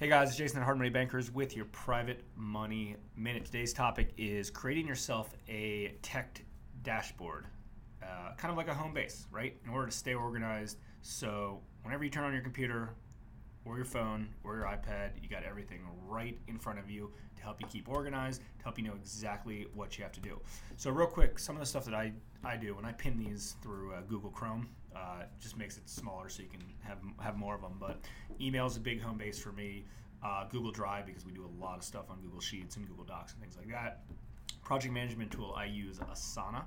Hey guys, it's Jason at Hard Money Bankers with your private money minute. Today's topic is creating yourself a tech dashboard, uh, kind of like a home base, right? In order to stay organized. So whenever you turn on your computer or your phone or your iPad, you got everything right in front of you to help you keep organized, to help you know exactly what you have to do. So real quick, some of the stuff that I, I do when I pin these through uh, Google Chrome, uh, just makes it smaller so you can have have more of them. But email is a big home base for me. Uh, Google Drive because we do a lot of stuff on Google Sheets and Google Docs and things like that. Project management tool I use Asana.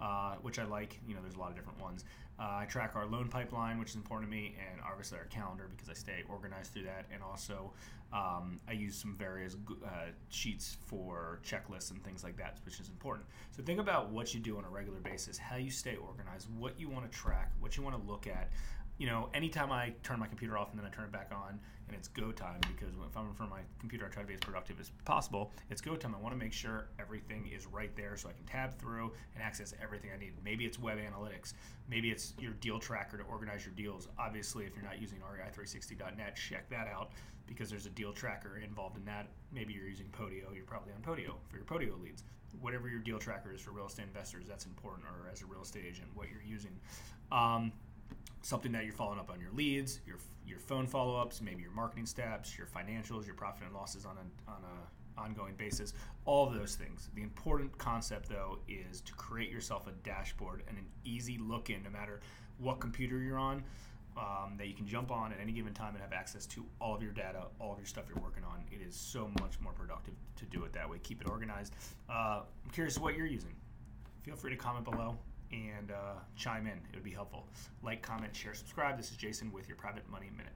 Uh, which I like. You know, there's a lot of different ones. Uh, I track our loan pipeline, which is important to me, and obviously our calendar because I stay organized through that. And also, um, I use some various uh, sheets for checklists and things like that, which is important. So think about what you do on a regular basis, how you stay organized, what you want to track, what you want to look at you know, anytime I turn my computer off and then I turn it back on and it's go time because if I'm in front of my computer, I try to be as productive as possible. It's go time. I want to make sure everything is right there so I can tab through and access everything I need. Maybe it's web analytics. Maybe it's your deal tracker to organize your deals. Obviously, if you're not using REI360.net, check that out because there's a deal tracker involved in that. Maybe you're using Podio. You're probably on Podio for your Podio leads. Whatever your deal tracker is for real estate investors, that's important, or as a real estate agent, what you're using. Um, something that you're following up on your leads, your your phone follow-ups, maybe your marketing steps, your financials, your profit and losses on a, on a ongoing basis, all of those things. The important concept though is to create yourself a dashboard and an easy look in no matter what computer you're on. Um, that you can jump on at any given time and have access to all of your data, all of your stuff you're working on. It is so much more productive to do it that way. Keep it organized. Uh, I'm curious what you're using. Feel free to comment below and uh, chime in. It would be helpful. Like, comment, share, subscribe. This is Jason with your Private Money Minute.